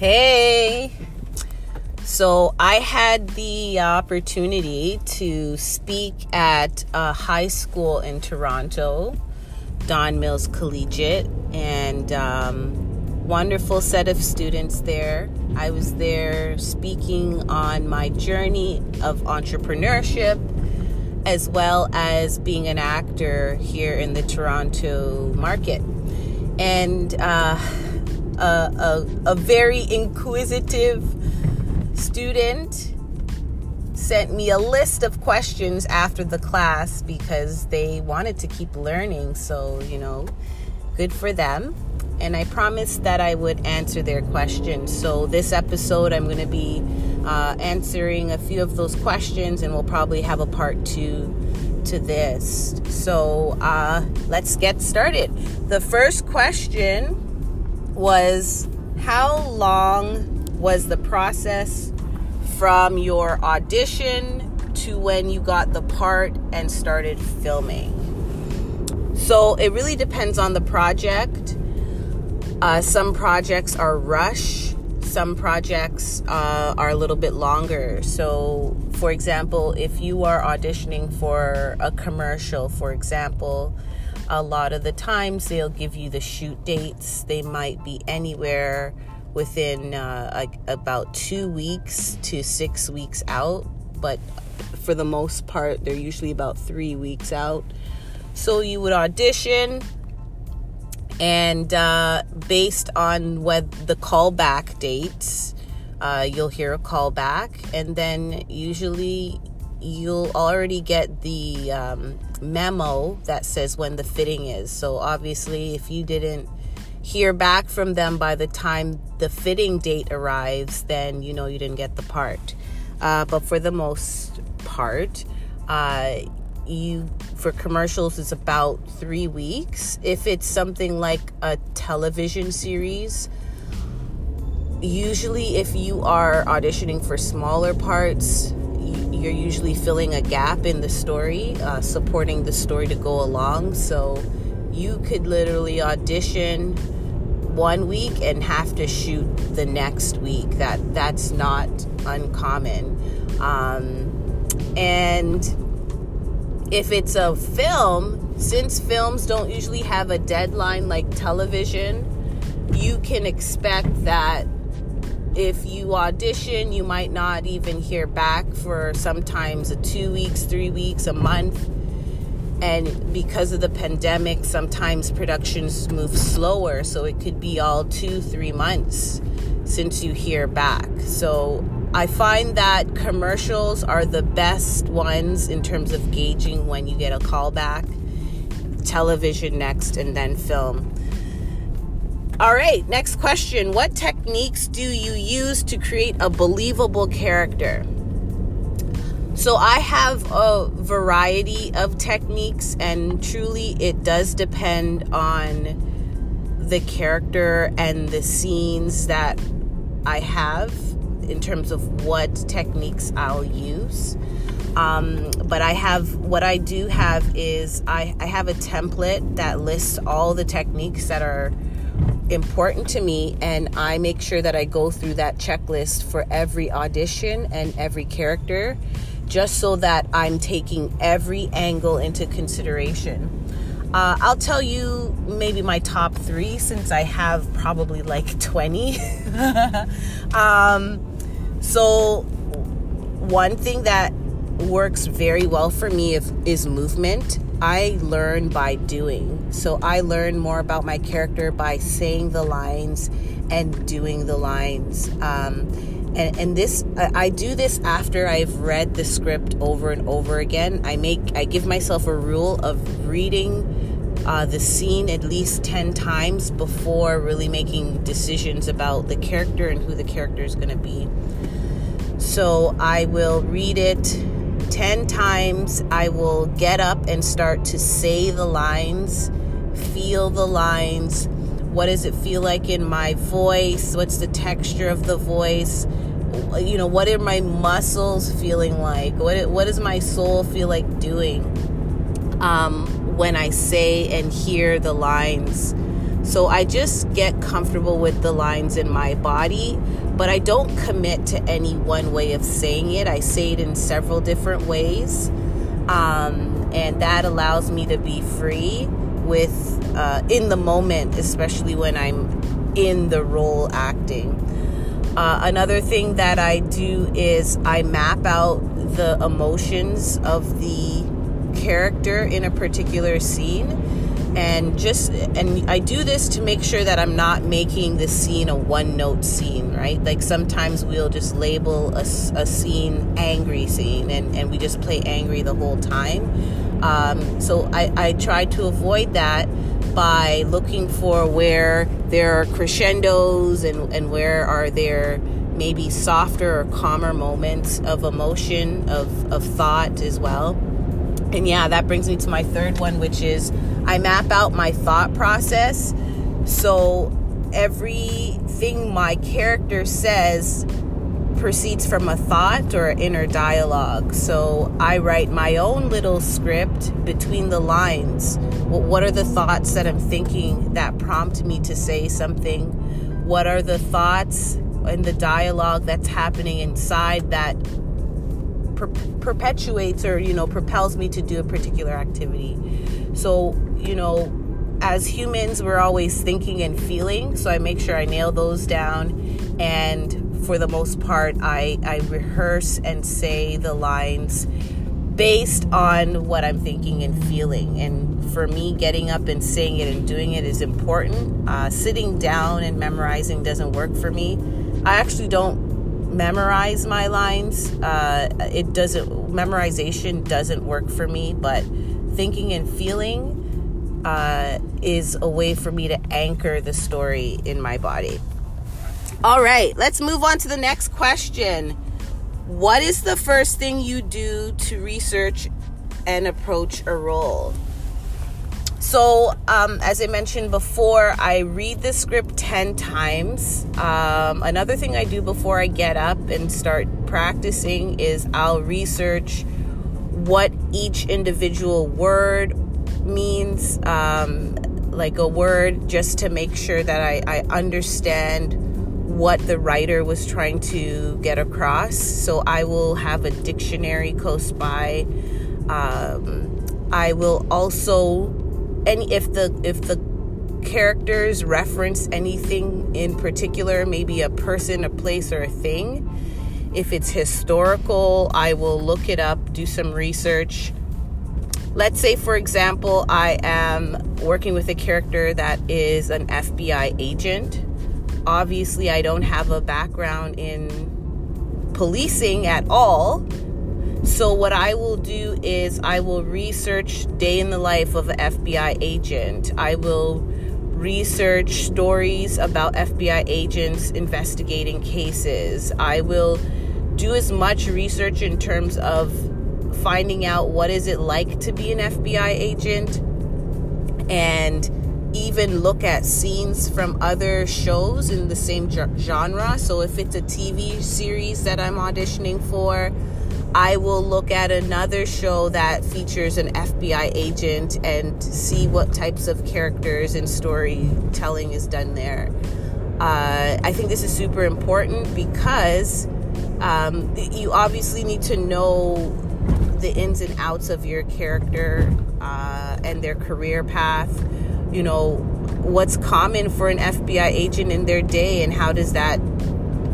Hey. So I had the opportunity to speak at a high school in Toronto, Don Mills Collegiate, and um, wonderful set of students there. I was there speaking on my journey of entrepreneurship as well as being an actor here in the Toronto market. And uh, a, a, a very inquisitive student sent me a list of questions after the class because they wanted to keep learning. So, you know, good for them. And I promised that I would answer their questions. So, this episode, I'm going to be uh, answering a few of those questions, and we'll probably have a part two to this. So, uh, let's get started. The first question was how long was the process from your audition to when you got the part and started filming? So it really depends on the project. Uh, some projects are rush, some projects uh, are a little bit longer. So, for example, if you are auditioning for a commercial, for example, a lot of the times they'll give you the shoot dates. They might be anywhere within uh, like about two weeks to six weeks out, but for the most part, they're usually about three weeks out. So you would audition, and uh, based on what the callback dates, uh, you'll hear a callback, and then usually you'll already get the um, memo that says when the fitting is. So obviously, if you didn't hear back from them by the time the fitting date arrives, then you know you didn't get the part. Uh, but for the most part, uh, you for commercials is about three weeks. If it's something like a television series, usually if you are auditioning for smaller parts, you're usually filling a gap in the story, uh, supporting the story to go along. So you could literally audition one week and have to shoot the next week. That that's not uncommon. Um, and if it's a film, since films don't usually have a deadline like television, you can expect that if you audition, you might not even hear back for sometimes a two weeks, three weeks, a month. And because of the pandemic, sometimes productions move slower. So it could be all two, three months since you hear back. So I find that commercials are the best ones in terms of gauging when you get a call back. Television next, and then film. All right, next question. What techniques do you use to create a believable character? So, I have a variety of techniques, and truly, it does depend on the character and the scenes that I have in terms of what techniques I'll use. Um, but I have what I do have is I, I have a template that lists all the techniques that are important to me and I make sure that I go through that checklist for every audition and every character just so that I'm taking every angle into consideration. Uh, I'll tell you maybe my top three since I have probably like 20. um, so, one thing that works very well for me if, is movement. I learn by doing. So I learn more about my character by saying the lines and doing the lines. Um, and, and this, I, do this after I've read the script over and over again. I make, I give myself a rule of reading uh, the scene at least 10 times before really making decisions about the character and who the character is going to be. So I will read it 10 times I will get up and start to say the lines, feel the lines. What does it feel like in my voice? What's the texture of the voice? You know, what are my muscles feeling like? What, what does my soul feel like doing um, when I say and hear the lines? So I just get comfortable with the lines in my body, but I don't commit to any one way of saying it. I say it in several different ways. Um, and that allows me to be free with uh, in the moment, especially when I'm in the role acting. Uh, another thing that I do is I map out the emotions of the character in a particular scene and just and I do this to make sure that I'm not making the scene a one note scene right? Like sometimes we'll just label a, a scene angry scene and, and we just play angry the whole time. Um, so I, I try to avoid that by looking for where there are crescendos and, and where are there maybe softer or calmer moments of emotion of, of thought as well and yeah that brings me to my third one which is I map out my thought process. So everything my character says proceeds from a thought or inner dialogue. So I write my own little script between the lines. What are the thoughts that I'm thinking that prompt me to say something? What are the thoughts and the dialogue that's happening inside that per- perpetuates or you know propels me to do a particular activity? So you know, as humans, we're always thinking and feeling. So I make sure I nail those down. And for the most part, I, I rehearse and say the lines based on what I'm thinking and feeling. And for me, getting up and saying it and doing it is important. Uh, sitting down and memorizing doesn't work for me. I actually don't memorize my lines. Uh, it doesn't, memorization doesn't work for me, but thinking and feeling uh, is a way for me to anchor the story in my body. All right, let's move on to the next question. What is the first thing you do to research and approach a role? So, um, as I mentioned before, I read the script 10 times. Um, another thing I do before I get up and start practicing is I'll research what each individual word means um, like a word just to make sure that I, I understand what the writer was trying to get across. So I will have a dictionary close by. Um, I will also, and if the if the characters reference anything in particular, maybe a person, a place, or a thing. If it's historical, I will look it up, do some research, Let's say, for example, I am working with a character that is an FBI agent. Obviously, I don't have a background in policing at all. So, what I will do is I will research day in the life of an FBI agent. I will research stories about FBI agents investigating cases. I will do as much research in terms of finding out what is it like to be an FBI agent and even look at scenes from other shows in the same genre. So if it's a TV series that I'm auditioning for, I will look at another show that features an FBI agent and see what types of characters and storytelling is done there. Uh, I think this is super important because um, you obviously need to know the ins and outs of your character uh, and their career path. You know, what's common for an FBI agent in their day, and how does that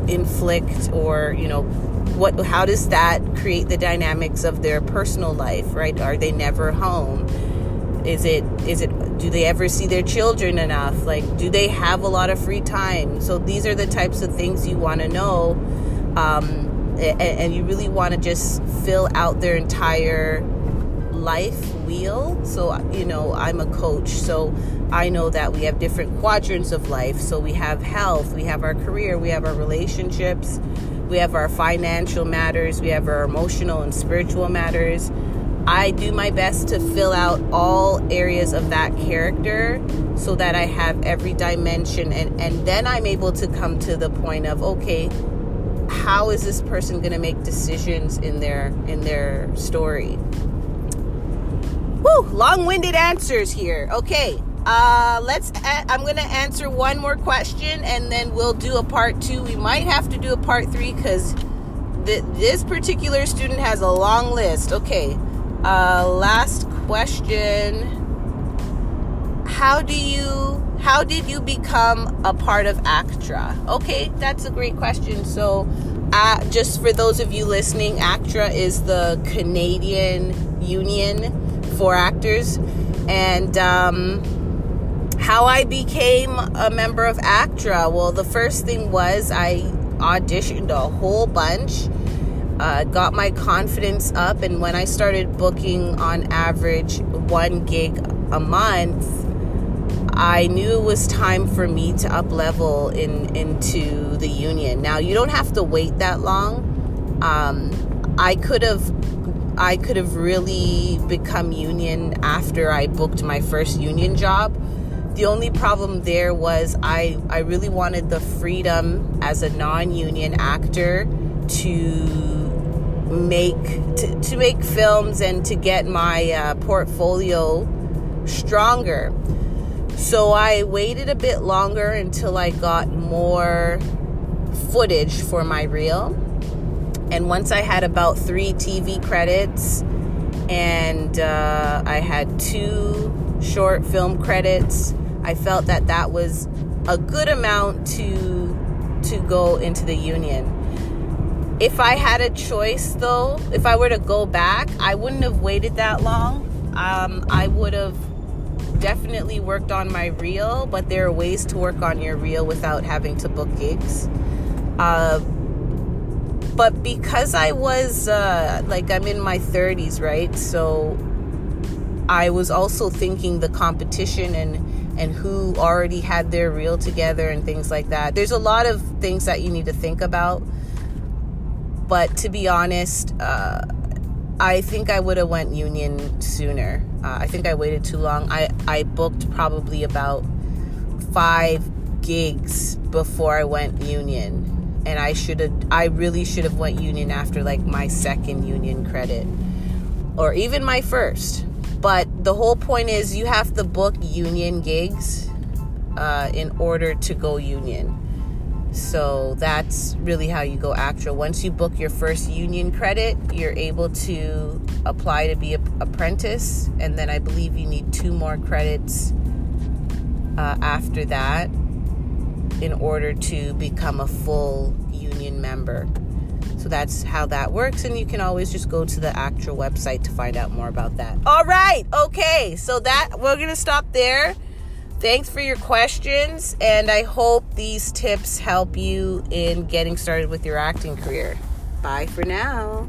inflict or, you know, what how does that create the dynamics of their personal life right? Are they never home? Is it is it do they ever see their children enough? Like do they have a lot of free time? So these are the types of things you want to know um, and, and you really want to just fill out their entire life wheel. So, you know, I'm a coach, so I know that we have different quadrants of life. So, we have health, we have our career, we have our relationships, we have our financial matters, we have our emotional and spiritual matters. I do my best to fill out all areas of that character so that I have every dimension and and then I'm able to come to the point of okay, how is this person going to make decisions in their in their story long-winded answers here okay uh, let's. A- I'm gonna answer one more question, and then we'll do a part two. We might have to do a part three because th- this particular student has a long list. Okay. Uh, last question. How do you? How did you become a part of ACTRA? Okay, that's a great question. So, uh, just for those of you listening, ACTRA is the Canadian Union for Actors, and um, how I became a member of ACTRA. Well, the first thing was I auditioned a whole bunch, uh, got my confidence up, and when I started booking on average one gig a month, I knew it was time for me to up level in into the union. Now you don't have to wait that long. Um, I could have I could have really become union after I booked my first union job. The only problem there was I, I really wanted the freedom as a non-union actor to make to, to make films and to get my uh, portfolio stronger. So i waited a bit longer until i got more footage for my reel and once i had about three tv credits and uh, i had two short film credits I felt that that was a good amount to to go into the union. If I had a choice though, if I were to go back, I wouldn't have waited that long. Um, I would have definitely worked on my reel, but there are ways to work on your reel without having to book gigs. Uh, but because I was uh, like I'm in my 30s, right? So I was also thinking the competition and and who already had their reel together and things like that. There's a lot of things that you need to think about. But to be honest, uh, I think I would have went union sooner. Uh, I think I waited too long. I, I booked probably about five gigs before I went union. And I should have, I really should have went union after like my second union credit or even my first. But the whole point is you have to book union gigs uh, in order to go union. So that's really how you go ACTRA. Once you book your first union credit, you're able to apply to be an apprentice, and then I believe you need two more credits uh, after that in order to become a full union member. So that's how that works. And you can always just go to the ACTRA website to find out more about that. All right. Okay. So that we're to stop there. Thanks for your questions. And I hope these tips help you in getting started with your acting career. Bye for now.